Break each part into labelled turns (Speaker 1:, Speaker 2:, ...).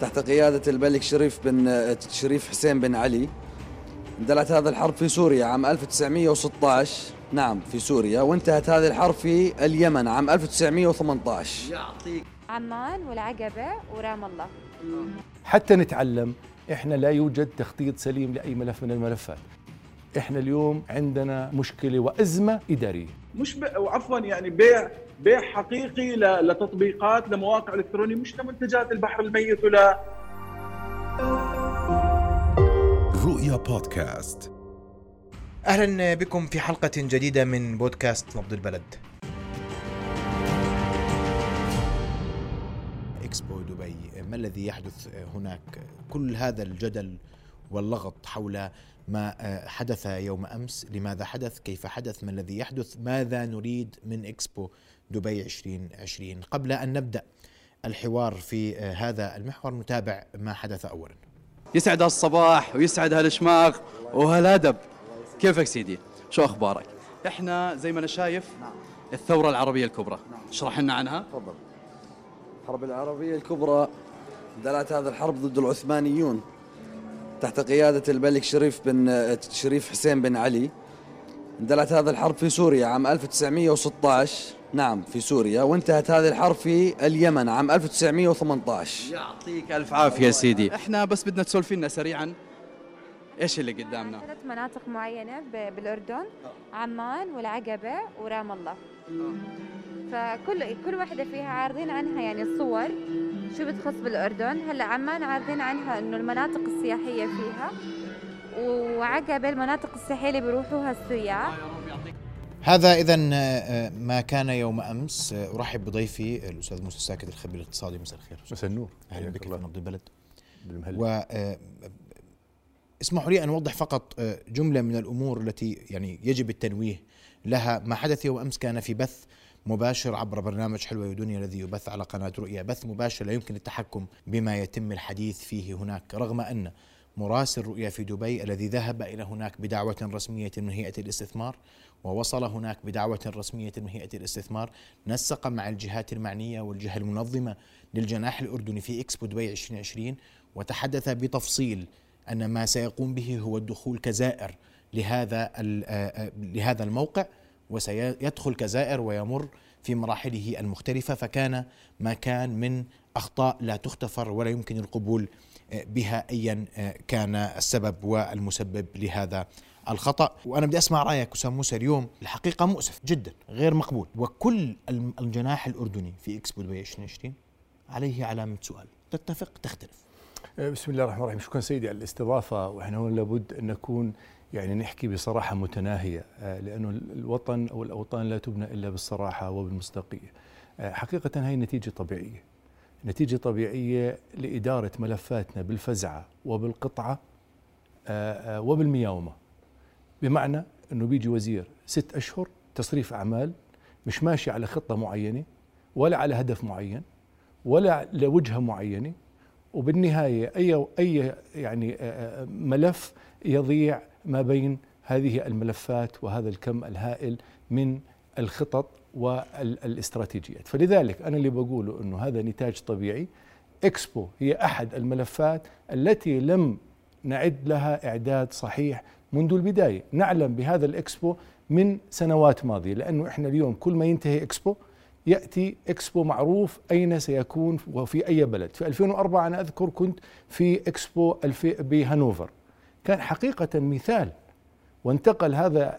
Speaker 1: تحت قيادة الملك شريف بن شريف حسين بن علي. اندلعت هذه الحرب في سوريا عام 1916 نعم في سوريا وانتهت هذه الحرب في اليمن عام 1918
Speaker 2: يعطيك.
Speaker 3: عمان والعقبة ورام الله.
Speaker 4: حتى نتعلم إحنا لا يوجد تخطيط سليم لأي ملف من الملفات. إحنا اليوم عندنا مشكلة وأزمة إدارية.
Speaker 5: مش ب... عفوا يعني بيع بيع حقيقي ل... لتطبيقات لمواقع إلكترونية مش لمنتجات البحر الميت ولا
Speaker 6: رؤيا بودكاست
Speaker 7: أهلا بكم في حلقة جديدة من بودكاست نبض البلد. إكسبو دبي ما الذي يحدث هناك؟ كل هذا الجدل واللغط حول ما حدث يوم أمس، لماذا حدث؟ كيف حدث؟ ما الذي يحدث؟ ماذا نريد من إكسبو دبي 2020؟ قبل أن نبدأ الحوار في هذا المحور نتابع ما حدث اولا.
Speaker 2: يسعد هالصباح ويسعد هالشماغ وهالادب كيفك سيدي؟ شو أخبارك؟ إحنا زي ما أنا شايف الثورة العربية الكبرى. اشرح لنا عنها.
Speaker 1: تفضل. الحرب العربية الكبرى اندلعت هذه الحرب ضد العثمانيون تحت قيادة الملك شريف بن شريف حسين بن علي. اندلعت هذه الحرب في سوريا عام 1916 نعم في سوريا وانتهت هذه الحرب في اليمن عام 1918
Speaker 2: يعطيك ألف عافية سيدي. إحنا بس بدنا تسولفي لنا سريعا إيش اللي قدامنا؟
Speaker 3: ثلاث مناطق معينة ب- بالأردن عمان والعقبة ورام الله. فكل كل واحدة فيها عارضين عنها يعني الصور شو بتخص بالأردن. هلأ عمان عارضين عنها إنه المناطق السياحية فيها وعقبة المناطق السياحية اللي بيروحوها السياح.
Speaker 7: هذا اذا ما كان يوم أمس. أرحب بضيفي الأستاذ موسى الساكت الخبير الاقتصادي. مساء الخير.
Speaker 4: مساء النور.
Speaker 7: أهلا بك في نبض البلد. و آه، اسمحوا لي أن أوضح فقط آه، جملة من الأمور التي يعني يجب التنويه لها. ما حدث يوم أمس كان في بث مباشر عبر برنامج حلوة يا دنيا الذي يبث على قناة رؤيا. بث مباشر لا يمكن التحكم بما يتم الحديث فيه هناك رغم أن مراسل رؤيا في دبي الذي ذهب إلى هناك بدعوة رسمية من هيئة الاستثمار ووصل هناك بدعوة رسمية من هيئة الاستثمار نسق مع الجهات المعنية والجهة المنظمة للجناح الأردني في إكسبو دبي 2020 وتحدث بتفصيل أن ما سيقوم به هو الدخول كزائر لهذا لهذا الموقع وسيدخل كزائر ويمر في مراحله المختلفة فكان ما كان من أخطاء لا تغتفر ولا يمكن القبول بها أيا كان السبب والمسبب لهذا الخطأ وأنا بدي أسمع رأيك أسامة موسى اليوم الحقيقة مؤسف جدا غير مقبول. وكل الجناح الأردني في إكسبو دبي 2020 عليه علامة سؤال. تتفق؟ تختلف.
Speaker 4: بسم الله الرحمن الرحيم. شكرا سيدي على الاستضافة. وإحنا هون لابد أن نكون يعني نحكي بصراحة متناهية آه، لأنه الوطن أو الأوطان لا تبنى إلا بالصراحة وبالمصداقية. آه، حقيقة هي نتيجة طبيعية. نتيجة طبيعية لإدارة ملفاتنا بالفزعة وبالقطعة وبالمياومة. بمعنى أنه بيجي وزير ست أشهر تصريف أعمال مش ماشي على خطة معينة ولا على هدف معين ولا لوجهة معينة وبالنهاية أي أي يعني ملف يضيع ما بين هذه الملفات وهذا الكم الهائل من الخطط والإستراتيجيات. فلذلك أنا اللي بقوله إنه هذا نتاج طبيعي. إكسبو هي أحد الملفات التي لم نعد لها إعداد صحيح منذ البداية نعلم بهذا الإكسبو من سنوات ماضية لأنه إحنا اليوم كل ما ينتهي إكسبو يأتي إكسبو معروف أين سيكون وفي أي بلد. في 2004 أنا أذكر كنت في الفي بهانوفر. كان حقيقة مثال وانتقل هذا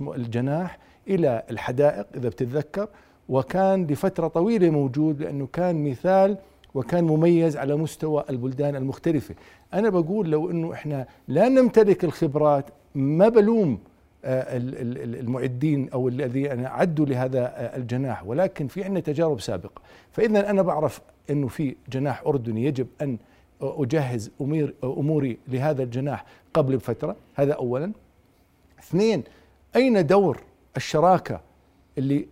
Speaker 4: الجناح إلى الحدائق إذا بتتذكر وكان لفترة طويلة موجود لأنه كان مثال وكان مميز على مستوى البلدان المختلفة. أنا بقول لو إنه إحنا لا نمتلك الخبرات ما بلوم آه، ال- ال- ال- المعدين أو الذين اعدوا لهذا آه، الجناح ولكن في عندنا تجارب سابقة. فإذا أنا بعرف إنه في جناح أردني يجب أن أجهز امير أموري لهذا الجناح قبل بفترة. هذا اولا. اثنين أين دور الشراكة اللي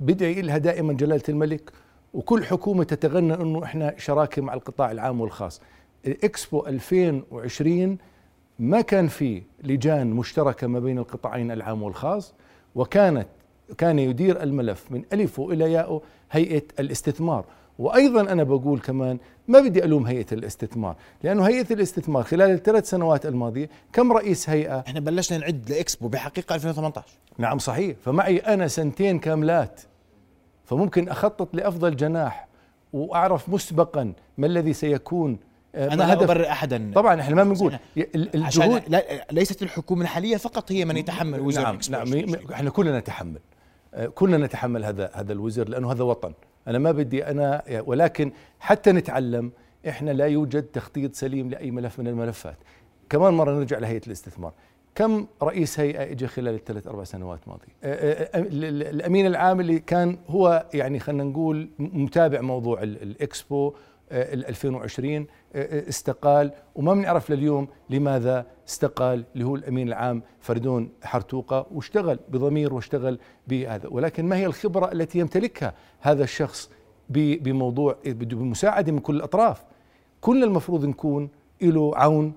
Speaker 4: بدعي لها دائما جلالة الملك؟ وكل حكومة تتغنى إنه إحنا شراكة مع القطاع العام والخاص. اكسبو 2020 ما كان في لجان مشتركة ما بين القطاعين العام والخاص وكانت كان يدير الملف من الفه إلى ياءه هيئة الاستثمار. وأيضا أنا بقول كمان ما بدي ألوم هيئة الاستثمار لأنه هيئة الاستثمار خلال الثلاث سنوات الماضية كم رئيس هيئة؟
Speaker 7: إحنا بلشنا نعد لإكسبو بحقيقة 2018
Speaker 4: نعم صحيح فمعي أنا سنتين كاملات فممكن أخطط لأفضل جناح وأعرف مسبقا ما الذي سيكون آه، أنا
Speaker 7: لا أبرر احدا.
Speaker 4: طبعا إحنا ما بنقول. الجهود
Speaker 7: لا ليست الحكومة الحالية فقط هي من يتحمل وزر
Speaker 4: نعم نعم
Speaker 7: 2020.
Speaker 4: إحنا كلنا نتحمل. آه، كلنا نتحمل هذا هذا الوزر لأنه هذا وطن. أنا ما بدي أنا ولكن حتى نتعلم إحنا لا يوجد تخطيط سليم لأي ملف من الملفات. كمان مرة نرجع لهيئة الاستثمار. كم رئيس هيئة اجى خلال الثلاث أربع سنوات ماضيه آه، آه، ال- ال- الأمين العام اللي كان هو يعني خلينا نقول متابع موضوع ال- الاكسبو آه، ال 2020 آه، آه، استقال وما بنعرف لليوم لماذا استقال اللي هو الأمين العام فردون حرتوقة واشتغل بضمير واشتغل بهذا. ولكن ما هي الخبرة التي يمتلكها هذا الشخص بموضوع بمساعدة من كل الأطراف؟ كل المفروض نكون له عون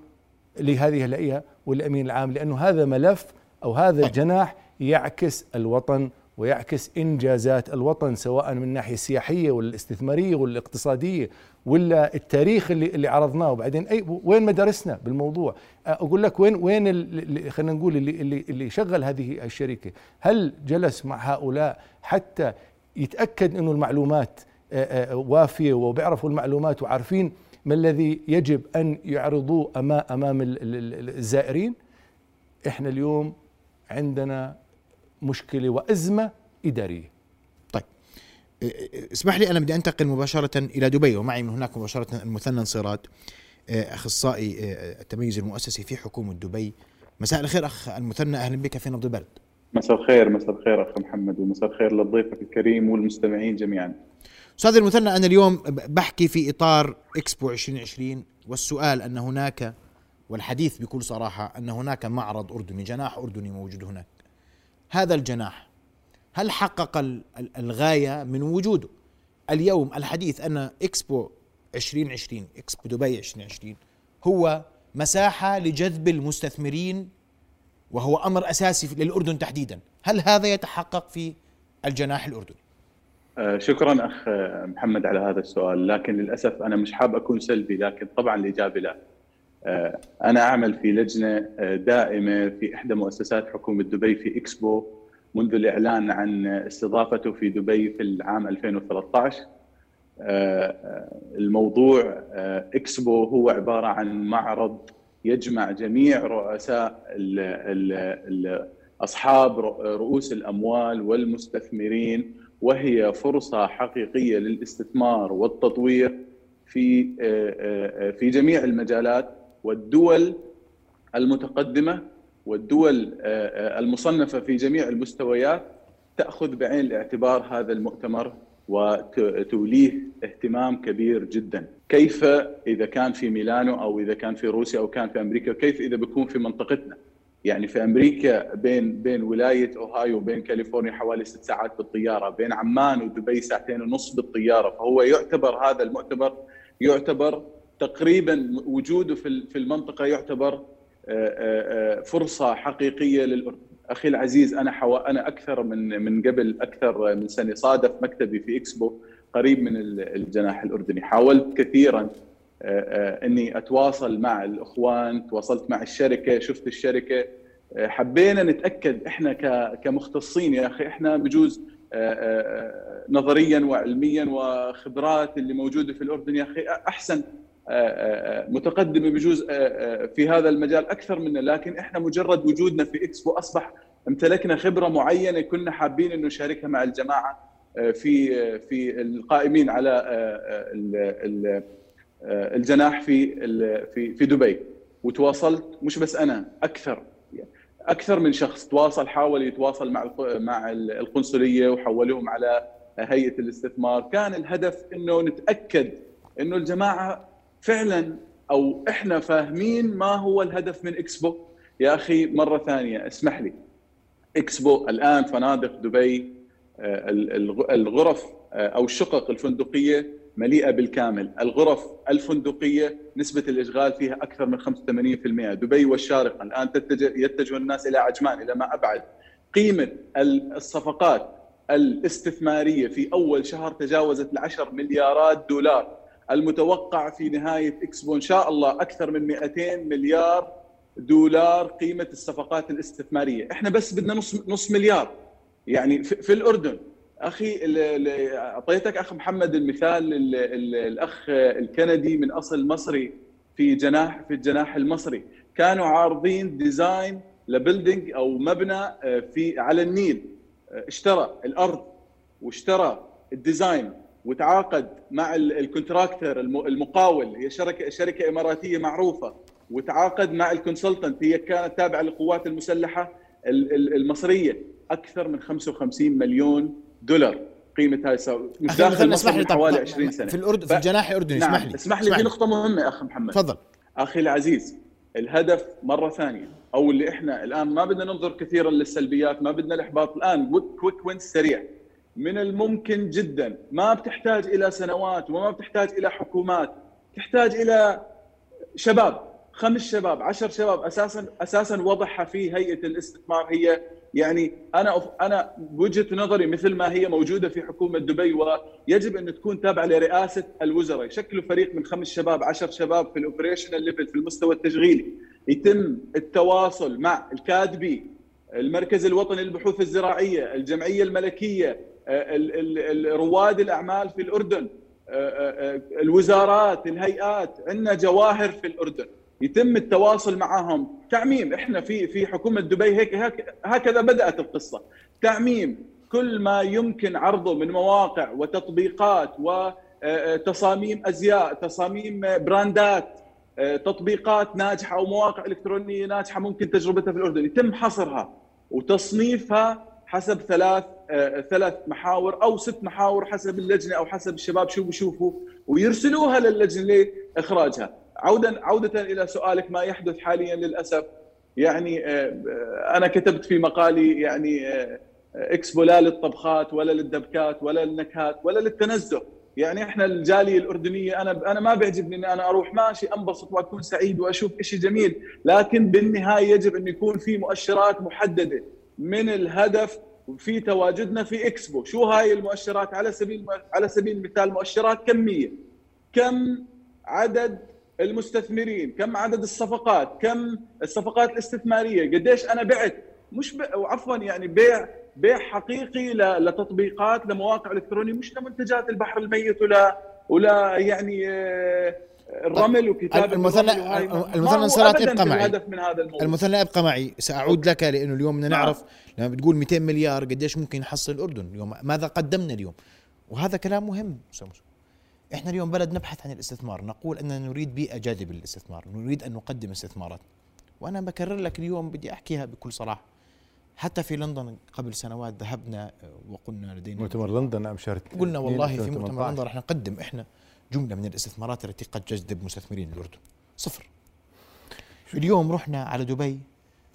Speaker 4: لهذه الهيئة والأمين العام لأنه هذا ملف أو هذا الجناح يعكس الوطن ويعكس إنجازات الوطن سواء من الناحيه السياحيه ولا الاستثماريه ولا ولا التاريخ اللي اللي عرضناه. وبعدين اي وين مدارسنا بالموضوع؟ أقول لك وين وين خلينا نقول اللي اللي اللي شغل هذه الشركة. هل جلس مع هؤلاء حتى يتأكد إنه المعلومات وافية وبيعرفوا المعلومات وعارفين ما الذي يجب أن يعرضوه ال- الزائرين؟ إحنا اليوم عندنا مشكلة وأزمة إدارية.
Speaker 7: طيب. اسمح لي أنا بدي أنتقل مباشرة إلى دبي ومعي من هناك مباشرة المثنى انصارات أخصائي آه، التميز المؤسسي في حكومة دبي. مساء الخير أخ المثنى. أهلا بك في نبض البلد
Speaker 5: مساء الخير مساء الخير أخ محمد ومساء الخير لضيفك الكريم والمستمعين جميعا.
Speaker 7: أستاذ المثنى أنا اليوم بحكي في إطار إكسبو 2020 والسؤال أن هناك والحديث بكل صراحة أن هناك معرض أردني جناح أردني موجود هناك. هذا الجناح هل حقق ال- ال- الغاية من وجوده؟ اليوم الحديث أن إكسبو 2020 إكسبو دبي 2020 هو مساحة لجذب المستثمرين وهو أمر أساسي للأردن تحديدا. هل هذا يتحقق في الجناح
Speaker 5: الأردني؟ شكرا أخ آه، محمد على هذا السؤال. لكن للأسف أنا مش حاب أكون سلبي لكن طبعا الإجابة لا. آه، أنا أعمل في لجنة آه، دائمة في إحدى مؤسسات حكومة دبي في إكسبو منذ الإعلان عن استضافته في دبي في العام 2013 آه، آه، الموضوع آه، إكسبو هو عبارة عن معرض يجمع جميع رؤساء ال أصحاب رؤوس الأموال والمستثمرين وهي فرصة حقيقية للاستثمار والتطوير في في جميع المجالات والدول المتقدمة والدول المصنفة في جميع المستويات تأخذ بعين الاعتبار هذا المؤتمر وتوليه اهتمام كبير جدا. كيف إذا كان في ميلانو أو إذا كان في روسيا أو كان في أمريكا كيف إذا بيكون في منطقتنا؟ يعني في أمريكا بين بين ولاية أوهايو وبين كاليفورنيا حوالي ست ساعات بالطيارة، بين عمان ودبي ساعتين ونص بالطيارة، فهو يعتبر هذا المؤتمر يعتبر تقريبا وجوده في في المنطقة يعتبر فرصة حقيقية للاردن. أخي العزيز أنا حو... أنا أكثر من من قبل أكثر من سنة صادف مكتبي في إكسبو قريب من الجناح الأردني، حاولت كثيرا إني أتواصل مع الإخوان تواصلت مع الشركة شفت الشركة. حبينا نتأكد إحنا كمختصين يا أخي إحنا بجوز نظريا وعلميا وخبرات اللي موجودة في الأردن يا أخي أحسن متقدمة بجوز في هذا المجال أكثر منا. لكن إحنا مجرد وجودنا في اكسبو اصبح امتلكنا خبرة معينة كنا حابين إنه نشاركها مع الجماعة في في القائمين على ال الجناح في في في دبي. وتواصلت مش بس أنا أكثر أكثر من شخص تواصل حاول يتواصل مع مع القنصلية وحولوهم على هيئة الاستثمار. كان الهدف إنه نتأكد إنه الجماعة فعلا أو إحنا فاهمين ما هو الهدف من إكسبو. يا أخي مرة ثانية اسمح لي. إكسبو الآن فنادق دبي الغرف أو الشقق الفندقية مليئة بالكامل، الغرف الفندقية نسبة الإشغال فيها أكثر من 85%، دبي والشارقة الآن تتجه يتجه الناس إلى عجمان إلى ما أبعد. قيمة الصفقات الاستثمارية في أول شهر تجاوزت العشر مليارات دولار. المتوقع في نهاية إكسبو إن شاء الله أكثر من 200 مليار دولار قيمة الصفقات الاستثمارية. إحنا بس بدنا نص نص مليار. يعني في, الأردن أخي أعطيتك أخ محمد المثال ال ال الأخ الكندي من أصل مصري في جناح في الجناح المصري. كانوا عارضين design ل building أو مبنى آه، في على النيل. آه، اشترى الأرض واشترى ال design وتعاقد مع ال contractor المقاول. هي شركة شركة إماراتية معروفة. وتعاقد مع ال consultant هي كانت تابعة للقوات المسلحة المصرية. أكثر من 55 مليون دولار. قيمة هاي مش داخل اسمح لي حوالي 20 سنة.
Speaker 7: في الأردن في الجناح الأردني
Speaker 5: نعم
Speaker 7: اسمح لي
Speaker 5: اسمح لي في نقطة مهمة اخ محمد.
Speaker 7: تفضل.
Speaker 5: أخي العزيز الهدف مرة ثانية أو اللي إحنا الآن ما بدنا ننظر كثيرا للسلبيات ما بدنا الإحباط الآن quick win سريع. من الممكن جدا ما بتحتاج إلى سنوات وما بتحتاج إلى حكومات تحتاج إلى شباب خمس شباب عشر شباب أساسا أساسا وضعها في هيئة الاستثمار هي يعني أنا أنا بوجهه نظري مثل ما هي موجودة في حكومة دبي ويجب أن تكون تابعة لرئاسة الوزراء. يشكلوا فريق من خمس شباب عشر شباب في ال operational level في المستوى التشغيلي. يتم التواصل مع الكادبي المركز الوطني للبحوث الزراعية الجمعية الملكية رواد الأعمال في الأردن الوزارات الهيئات عندنا جواهر في الأردن. يتم التواصل معهم تعميم إحنا في في حكومة دبي هيك هكذا بدأت القصة. تعميم كل ما يمكن عرضه من مواقع وتطبيقات وتصاميم أزياء تصاميم براندات تطبيقات ناجحة أو مواقع إلكترونية ناجحة ممكن تجربتها في الأردن. يتم حصرها وتصنيفها حسب ثلاث ثلاث محاور أو ست محاور حسب اللجنة أو حسب الشباب شو بشوفوا ويرسلوها للجنة لإخراجها. عودا عودة إلى سؤالك ما يحدث حاليا للأسف؟ يعني آه، أنا كتبت في مقالي يعني آه، اكسبو لا للطبخات ولا للدبكات ولا للنكهات ولا للتنزه. يعني إحنا الجالية الأردنية أنا أنا ما بيعجبني إني أنا أروح ماشي أنبسط وأكون سعيد وأشوف شيء جميل. لكن بالنهاية يجب إن يكون في مؤشرات محددة. من الهدف في تواجدنا في إكسبو. شو هاي المؤشرات؟ على سبيل على سبيل المثال مؤشرات كمية. كم عدد المستثمرين كم عدد الصفقات كم الصفقات الاستثمارية قديش أنا بعت. مش ب... عفوا يعني بيع بيع حقيقي لتطبيقات لمواقع إلكترونية مش لمنتجات البحر الميت ولا ولا يعني آه، الرمل وكتابة
Speaker 7: المثنى المثنى صارت ابقى معي. الهدف من هذا الموضوع. المثنى ابقى معي. سأعود لك لأنه اليوم بدنا نعرف نعم. لما بتقول 200 مليار قديش ممكن يحصل الأردن اليوم؟ ماذا قدمنا اليوم؟ وهذا كلام مهم إحنا اليوم بلد نبحث عن الاستثمار نقول أننا نريد بيئة جاذبة للاستثمار نريد أن نقدم استثمارات. وأنا بكرر لك اليوم بدي أحكيها بكل صراحة. حتى في لندن قبل سنوات ذهبنا وقلنا لدينا
Speaker 4: مؤتمر لندن أم شهر
Speaker 7: قلنا والله في مؤتمر لندن رح نقدم إحنا جملة من الاستثمارات التي قد تجذب مستثمرين الأردن. صفر. اليوم رحنا على دبي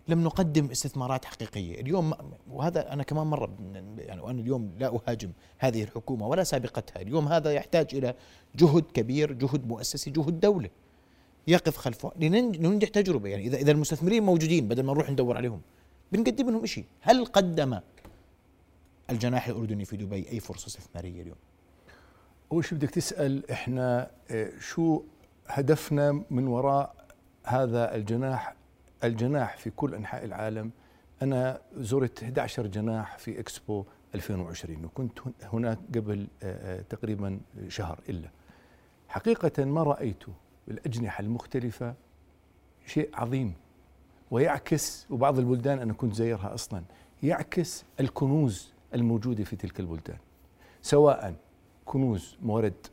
Speaker 7: لم نقدم استثمارات حقيقية، اليوم وهذا أنا كمان مرة يعني وأنا اليوم لا أهاجم هذه الحكومة ولا سابقتها، اليوم هذا يحتاج إلى جهد كبير، جهد مؤسسي، جهد دولة. يقف خلفه لننجح تجربة يعني اذا إذا المستثمرين موجودين بدل ما نروح ندور عليهم بنقدم لهم شيء، هل قدم الجناح الأردني في دبي أي فرصة استثمارية اليوم؟
Speaker 4: أول شيء بدك تسأل إحنا آه، شو هدفنا من وراء هذا الجناح الجناح في كل أنحاء العالم. أنا زرت 11 جناح في إكسبو 2020 وكنت هناك قبل آه، آه، تقريبا شهر إلا. حقيقة ما رأيت بالاجنحه المختلفة شيء عظيم ويعكس وبعض البلدان أنا كنت زيرها أصلا يعكس الكنوز الموجودة في تلك البلدان. سواء كنوز موارد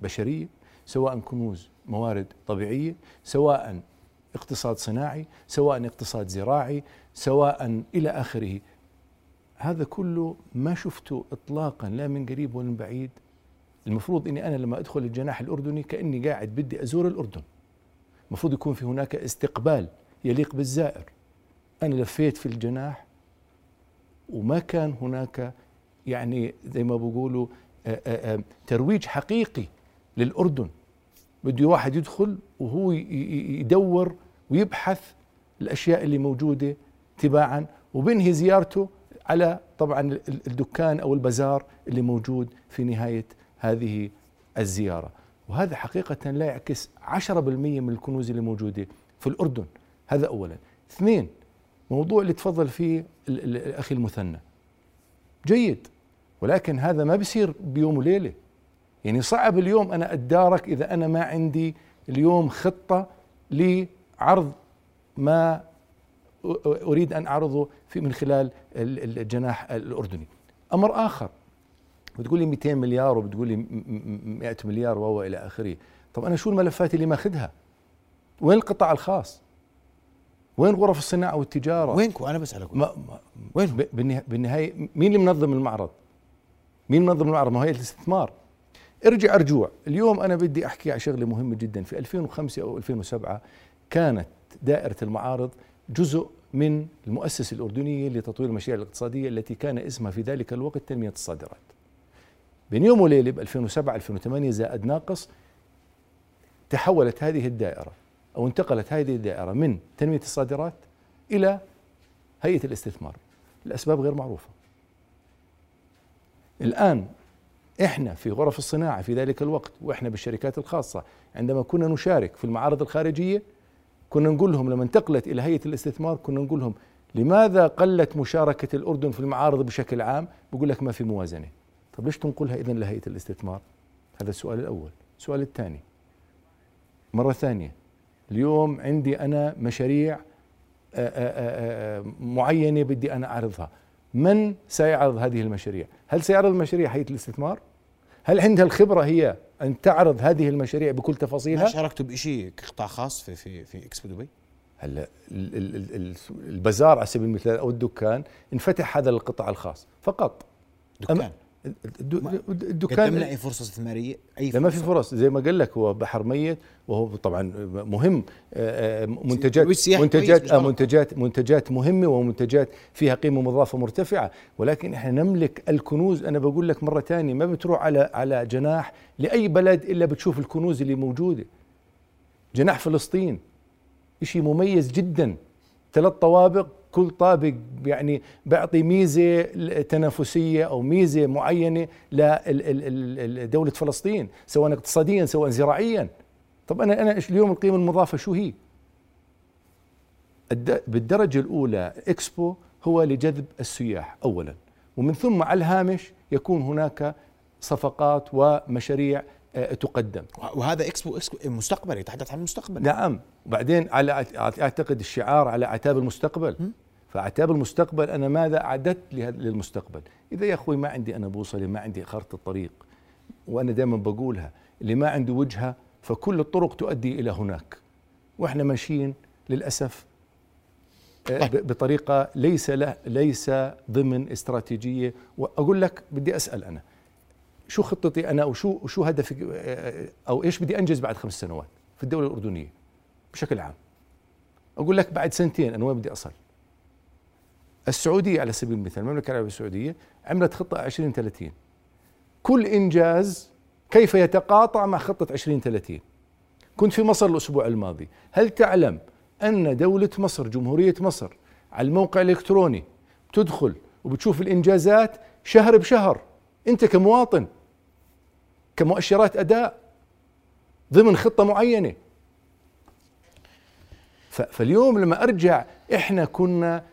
Speaker 4: بشرية سواء كنوز موارد طبيعية سواء اقتصاد صناعي سواء اقتصاد زراعي سواء إلى آخره. هذا كله ما شفته اطلاقا لا من قريب ولا من بعيد. المفروض إني أنا لما أدخل الجناح الأردني كأني قاعد بدي أزور الأردن. المفروض يكون في هناك استقبال يليق بالزائر. أنا لفيت في الجناح وما كان هناك يعني زي ما بيقولوا ترويج حقيقي للأردن. بده واحد يدخل وهو يدور ويبحث الأشياء اللي موجودة تباعا وبنهي زيارته على طبعا ال- الدكان أو البازار اللي موجود في نهاية هذه الزيارة. وهذا حقيقة لا يعكس 10% من الكنوز اللي موجودة في الأردن. هذا اولا. اثنين موضوع اللي تفضل فيه ال- ال- الأخي المثنى. جيد. ولكن هذا ما بيصير بيوم وليلة. يعني صعب اليوم أنا أتدارك إذا أنا ما عندي اليوم خطة لعرض ما أريد أن أعرضه في من خلال ال- الجناح الأردني. أمر آخر بتقول لي 200 مليار وبتقول لي م- م- 100 مليار وهو إلى آخره. طب أنا شو الملفات اللي ماخذها؟ وين القطاع الخاص؟ وين غرف الصناعة والتجارة؟
Speaker 7: وينكم أنا بسألك
Speaker 4: ما ما
Speaker 7: وين
Speaker 4: بالنهايه مين اللي منظم المعرض؟ مين منظم المعرض؟ ما هو هيئه الاستثمار. ارجع رجوع، اليوم أنا بدي أحكي عن شغلة مهمة جدا، في 2005 أو 2007 كانت دائرة المعارض جزء من المؤسسة الأردنية لتطوير المشاريع الاقتصادية التي كان اسمها في ذلك الوقت تنمية الصادرات. بين يوم وليلة ب 2007 2008 زائد ناقص تحولت هذه الدائرة أو انتقلت هذه الدائرة من تنمية الصادرات إلى هيئة الاستثمار. الأسباب غير معروفة. الآن إحنا في غرف الصناعة في ذلك الوقت وإحنا بالشركات الخاصة عندما كنا نشارك في المعارض الخارجية كنا نقول لهم لما انتقلت إلى هيئة الاستثمار كنا نقول لهم لماذا قلت مشاركة الأردن في المعارض بشكل عام؟ بقول لك ما في موازنة. طب ليش تنقلها اذا لهيئة الاستثمار؟ هذا السؤال الأول. السؤال الثاني مرة ثانية اليوم عندي أنا مشاريع آه، آه، آه، معينة بدي أنا أعرضها. من سيعرض هذه المشاريع؟ هل سيعرض المشاريع هيئه الاستثمار؟ هل عندها الخبرة هي أن تعرض هذه المشاريع بكل
Speaker 7: ما
Speaker 4: تفاصيلها؟
Speaker 7: شاركتوا بشيء قطاع خاص في في في إكسبو دبي
Speaker 4: هلا ال- ال- ال- ال- البازار على سبيل المثال أو الدكان انفتح هذا للقطاع الخاص فقط
Speaker 7: دكان قدم
Speaker 4: الدكان
Speaker 7: لنا أي فرصة استثماريه أي
Speaker 4: لا ما في
Speaker 7: فرصة.
Speaker 4: فرص. زي ما قال لك هو بحر ميت وهو طبعا مهم آه، آه، منتجات منتجات آه،. منتجات منتجات مهمة ومنتجات فيها قيمة مضافه مرتفعة. ولكن إحنا نملك الكنوز. أنا بقول لك مرة ثانية ما بتروح على على جناح لأي بلد إلا بتشوف الكنوز اللي موجودة. جناح فلسطين. شيء مميز جدا. ثلاث طوابق كل طابق يعني بيعطي ميزة تنافسية أو ميزة معينة لدولة فلسطين سواء اقتصاديا سواء زراعيا طب أنا أنا اليوم القيمة المضافة شو هي؟ الد- بالدرجة الأولى إكسبو هو لجذب السياح اولا ومن ثم على الهامش يكون هناك صفقات ومشاريع تقدم.
Speaker 7: وهذا اكسبو اكسبو مستقبل يتحدث عن المستقبل.
Speaker 4: نعم. بعدين على أعتقد الشعار على أعتاب المستقبل. فأعتاب المستقبل أنا ماذا أعددت للمستقبل؟ إذا يا أخوي ما عندي أنا بوصلة ما عندي خارطه الطريق وأنا دائما بقولها اللي ما عنده وجهة فكل الطرق تؤدي إلى هناك. وإحنا ماشيين للأسف آه،
Speaker 7: طيب.
Speaker 4: بطريقة ليس له ليس ضمن استراتيجية. وأقول لك بدي أسأل أنا شو خطتي أنا وشو شو هدفي آه، أو إيش بدي أنجز بعد خمس سنوات في الدولة الأردنية بشكل عام. أقول لك بعد سنتين أنا وين بدي أصل. السعودية على سبيل المثال المملكة العربية السعودية عملت خطة 2030 كل إنجاز كيف يتقاطع مع خطة 2030 كنت في مصر الأسبوع الماضي. هل تعلم أن دولة مصر جمهورية مصر على الموقع الإلكتروني بتدخل وبتشوف الإنجازات شهر بشهر؟ أنت كمواطن كمؤشرات أداء ضمن خطة معينة. فاليوم لما أرجع إحنا كنا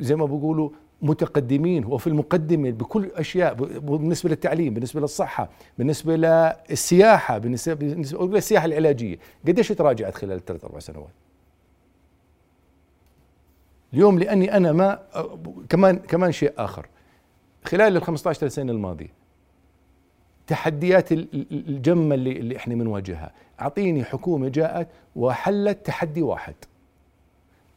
Speaker 4: زي ما بيقولوا متقدمين وفي المقدمة بكل أشياء ب- بالنسبة للتعليم بالنسبة للصحة بالنسبة للسياحة بالنسبة بالنسبة للسياحه العلاجية. قديش تراجعت خلال الثلاث أربع سنوات؟ اليوم لأني أنا ما كمان كمان شيء آخر. خلال ال 15 سنة الماضية تحديات ال- ال- الجمة اللي, اللي إحنا بنواجهها أعطيني حكومة جاءت وحلت تحدي واحد.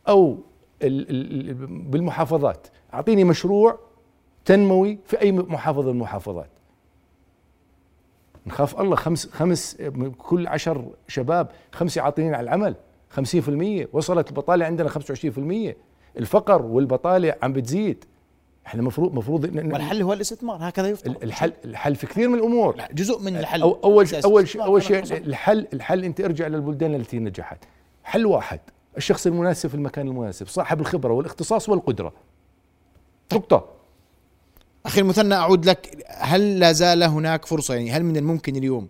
Speaker 4: أو ال- ال- ال- بالمحافظات. أعطيني مشروع تنموي في أي محافظة من المحافظات. نخاف الله خمس خمس من كل عشر شباب خمسة عاطلين على العمل. 50% وصلت البطالة عندنا 25% الفقر والبطالة عم بتزيد. إحنا مفروض مفروض إن- إن-
Speaker 7: والحل هو الاستثمار هكذا يفترض.
Speaker 4: الحل الحل في كثير من الأمور.
Speaker 7: لا جزء من الحل.
Speaker 4: أو أول
Speaker 7: أساس
Speaker 4: أول شيء
Speaker 7: أول
Speaker 4: شيء. الحل الحل أنت ارجع للبلدان التي نجحت. حل واحد الشخص المناسب في المكان المناسب صاحب الخبرة والاختصاص والقدرة. نقطة.
Speaker 7: أخي المثنى أعود لك هل لا زال هناك فرصة؟ يعني هل من الممكن اليوم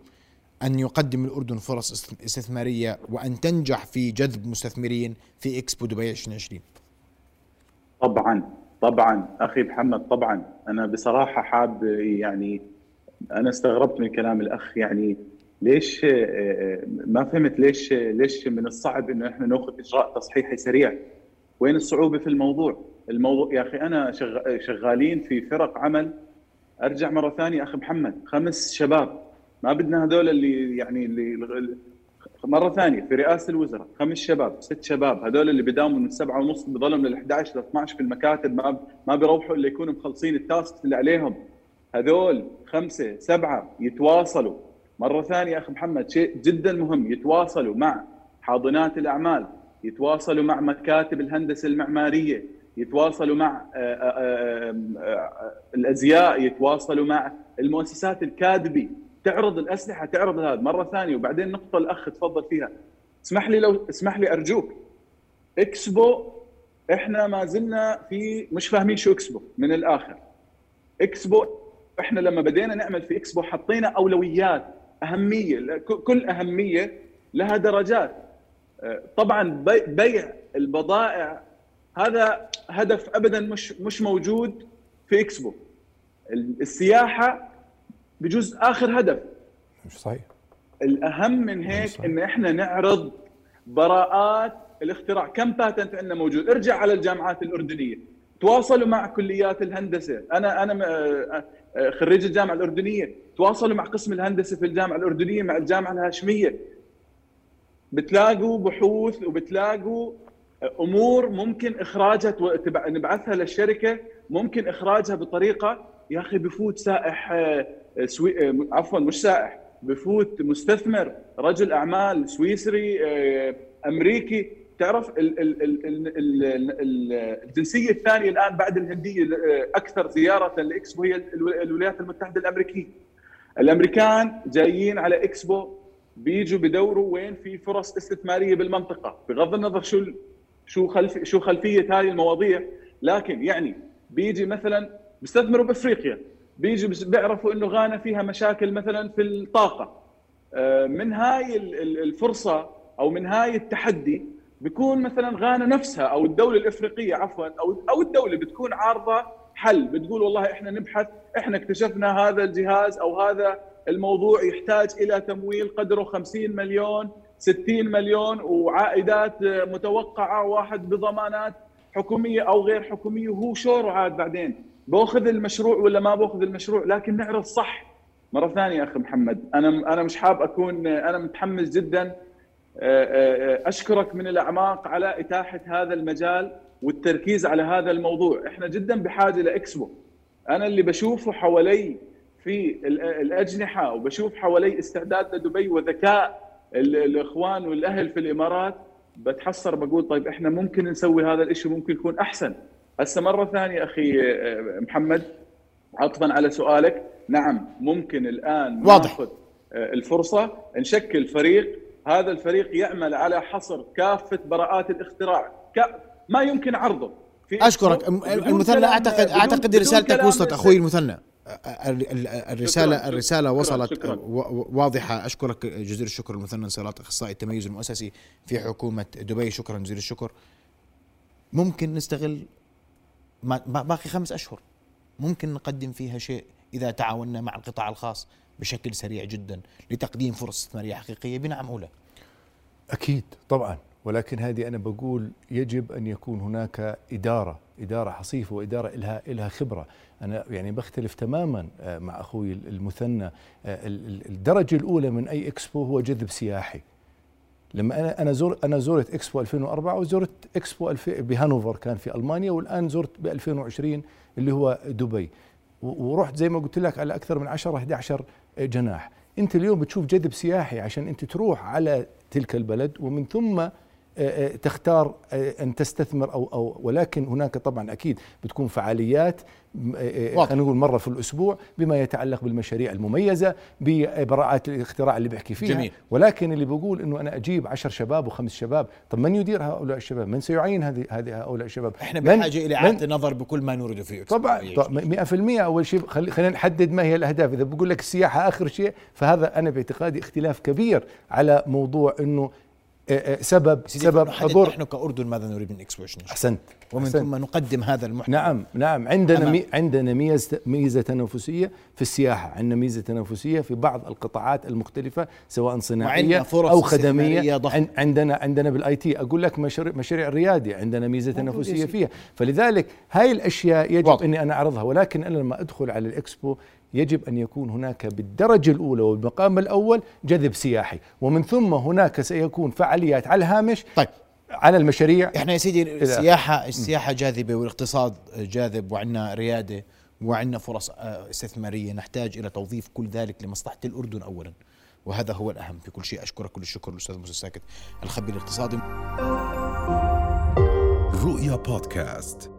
Speaker 7: أن يقدم الأردن فرص است- استثمارية وأن تنجح في جذب مستثمرين في إكسبو دبي 2020
Speaker 5: طبعا. طبعا أخي محمد طبعا. أنا بصراحة حاب يعني أنا استغربت من كلام الأخ يعني ليش آه، ما فهمت ليش ليش من الصعب إنه إحنا نأخذ إجراء تصحيحي سريع. وين الصعوبة في الموضوع؟ الموضوع يا أخي أنا شغ- شغالين في فرق عمل. أرجع مرة ثانية أخي محمد خمس شباب. ما بدنا هذول اللي يعني اللي مرة ثانية في رئاسة الوزراء خمس شباب ست شباب هذول اللي بداوموا من سبعة ونص بضلهم لل 11 ل 12 في المكاتب ما ما بيروحوا إلا يكونوا مخلصين التاسكس اللي عليهم. هذول خمسة سبعة يتواصلوا. مرة ثانية أخي محمد شيء جدا مهم يتواصلوا مع حاضنات الأعمال يتواصلوا مع مكاتب الهندسة المعمارية يتواصلوا مع آه، آه، آه، الأزياء يتواصلوا مع المؤسسات الكادبي تعرض الأسلحة تعرض هذا. مرة ثانية وبعدين نقطة الأخ تفضل فيها. اسمح لي لو اسمح لي أرجوك. إكسبو إحنا ما زلنا في مش فاهمين شو إكسبو من الآخر. إكسبو إحنا لما بدينا نعمل في إكسبو حطينا أولويات أهمية كل أهمية لها درجات. آه، طبعا بي- بيع البضائع هذا هدف ابدا مش مش موجود في إكسبو. السياحة بجزء آخر هدف.
Speaker 4: مش صحيح.
Speaker 5: الأهم من هيك. إن إحنا نعرض براءات الاختراع. كم باتنت عندنا موجود؟ ارجع على الجامعات الأردنية. تواصلوا مع كليات الهندسة. أنا أنا خريج الجامعة الأردنية. تواصلوا مع قسم الهندسة في الجامعة الأردنية مع الجامعة الهاشمية. بتلاقوا بحوث وبتلاقوا أمور ممكن إخراجها نبعثها للشركة ممكن إخراجها بطريقة يا أخي بفوت سائح آه، سوي... آه، عفوا مش سائح بفوت مستثمر رجل أعمال سويسري آه، أمريكي. تعرف ال ال ال ال ال ال الجنسية الثانية الآن بعد الهندية آه، أكثر زيارة لإكسبو هي الو- الولايات المتحدة الأمريكية. الأمريكان جايين على إكسبو بيجوا بدوروا وين؟ في فرص استثمارية بالمنطقة. بغض النظر شو شو خلف شو خلفية هذه المواضيع لكن يعني بيجي مثلا بيستثمروا بأفريقيا بيجوا بيعرفوا إنه غانا فيها مشاكل مثلا في الطاقة. آه، من هاي ال- ال- الفرصة أو من هاي التحدي بيكون مثلا غانا نفسها أو الدولة الأفريقية عفوا أو أو الدولة بتكون عارضة حل بتقول والله إحنا نبحث إحنا اكتشفنا هذا الجهاز أو هذا الموضوع يحتاج إلى تمويل قدره 50 مليون 60 مليون وعائدات متوقعة واحد بضمانات حكومية أو غير حكومية وهو شوره عاد بعدين. بأخذ المشروع ولا ما بأخذ المشروع لكن نعرض صح. مرة ثانية أخي محمد أنا أنا مش حاب أكون أنا متحمس جدا أشكرك من الأعماق على إتاحة هذا المجال والتركيز على هذا الموضوع. إحنا جدا بحاجة لإكسبو. أنا اللي بشوفه حوالي في ال- الأجنحة وبشوف حوالي استعداد لدبي وذكاء ال- الإخوان والأهل في الإمارات. بتحسر بقول طيب إحنا ممكن نسوي هذا الشيء ممكن يكون أحسن. هسه مرة ثانية أخي آه، محمد عطفا على سؤالك. نعم ممكن الآن
Speaker 7: واضح.
Speaker 5: ناخذ آه، الفرصة نشكل فريق. هذا الفريق يعمل على حصر كافة براءات الاختراع ك- ما يمكن عرضه. في أشكرك.
Speaker 7: المثنى اعتقد
Speaker 5: أعتقد
Speaker 7: رسالتك وصلت. أخوي المثنى ال- ال- الرساله
Speaker 5: شكراً،
Speaker 7: الرسالة
Speaker 5: شكراً،
Speaker 7: وصلت
Speaker 5: شكراً.
Speaker 7: واضحة. أشكرك جزيل الشكر المثنى انصارات أخصائي التميز المؤسسي في حكومة دبي. شكرا جزيل الشكر. ممكن نستغل باقي خمس أشهر. ممكن نقدم فيها شيء إذا تعاوننا مع القطاع الخاص بشكل سريع جدا لتقديم فرص استثماريه حقيقية بنعم اولى
Speaker 4: أكيد طبعا. ولكن هذه أنا بقول يجب أن يكون هناك إدارة إدارة حصيفة وإدارة إلها إلها خبرة. أنا يعني بختلف تماما آه، مع أخوي المثنى. آه، ال- ال- الدرجة الأولى من أي إكسبو هو جذب سياحي. لما أنا أنا زور أنا زرت إكسبو 2004 وزرت إكسبو بهانوفر كان في ألمانيا والآن زرت ب 2020 اللي هو دبي. ورحت زي ما قلت لك على أكثر من 10 11 جناح. أنت اليوم بتشوف جذب سياحي عشان أنت تروح على تلك البلد ومن ثم تختار آه، أن تستثمر أو أو ولكن هناك طبعا أكيد بتكون فعاليات آه، آه،. خلينا نقول مرة في الأسبوع بما يتعلق بالمشاريع المميزة ببراءات الاختراع اللي بحكي فيها
Speaker 7: جميل.
Speaker 4: ولكن اللي بقول إنه أنا أجيب عشر شباب وخمس شباب طب من يدير هؤلاء الشباب من سيعين هذه هذه هؤلاء الشباب
Speaker 7: إحنا بحاجة
Speaker 4: إلى
Speaker 7: إعادة النظر بكل ما نريد في إكسبو
Speaker 4: طبعا
Speaker 7: يعيش.
Speaker 4: طبعاً 100% أول شيء خلي خلينا نحدد ما هي الأهداف إذا بقول لك السياحة آخر شيء فهذا أنا باعتقادي اختلاف كبير على موضوع إنه آه، آه، سبب
Speaker 7: سيدي
Speaker 4: سبب حضور.
Speaker 7: نحن كأردن ماذا نريد من اكسبو 2020
Speaker 4: أحسنت
Speaker 7: ومن
Speaker 4: أحسنت.
Speaker 7: ثم نقدم هذا المحتوى.
Speaker 4: نعم نعم. عندنا. مي عندنا ميزه ميزة تنافسية في السياحة. عندنا ميزة تنافسية في بعض القطاعات المختلفة سواء
Speaker 7: صناعية فرص أو
Speaker 4: خدمية.
Speaker 7: ضخمة.
Speaker 4: عندنا عندنا بال IT. أقول لك مشاريع مشاريع الرياده عندنا ميزة تنافسية فيها. فلذلك هاي الأشياء يجب
Speaker 7: واضح.
Speaker 4: إني أنا أعرضها ولكن أنا لما أدخل على الإكسبو يجب أن يكون هناك بالدرجة الأولى والمقام الأول جذب سياحي ومن ثم هناك سيكون فعاليات على الهامش
Speaker 7: طيب.
Speaker 4: على المشاريع.
Speaker 7: إحنا يا سيدي السياحه السياحة جاذبة والاقتصاد جاذب وعندنا ريادة وعندنا فرص آه، استثمارية. نحتاج إلى توظيف كل ذلك لمصلحة الأردن اولا. وهذا هو الأهم. في كل شيء أشكرك كل الشكر الاستاذ موسى ساكت الخبير الاقتصادي.
Speaker 6: رؤيا بودكاست.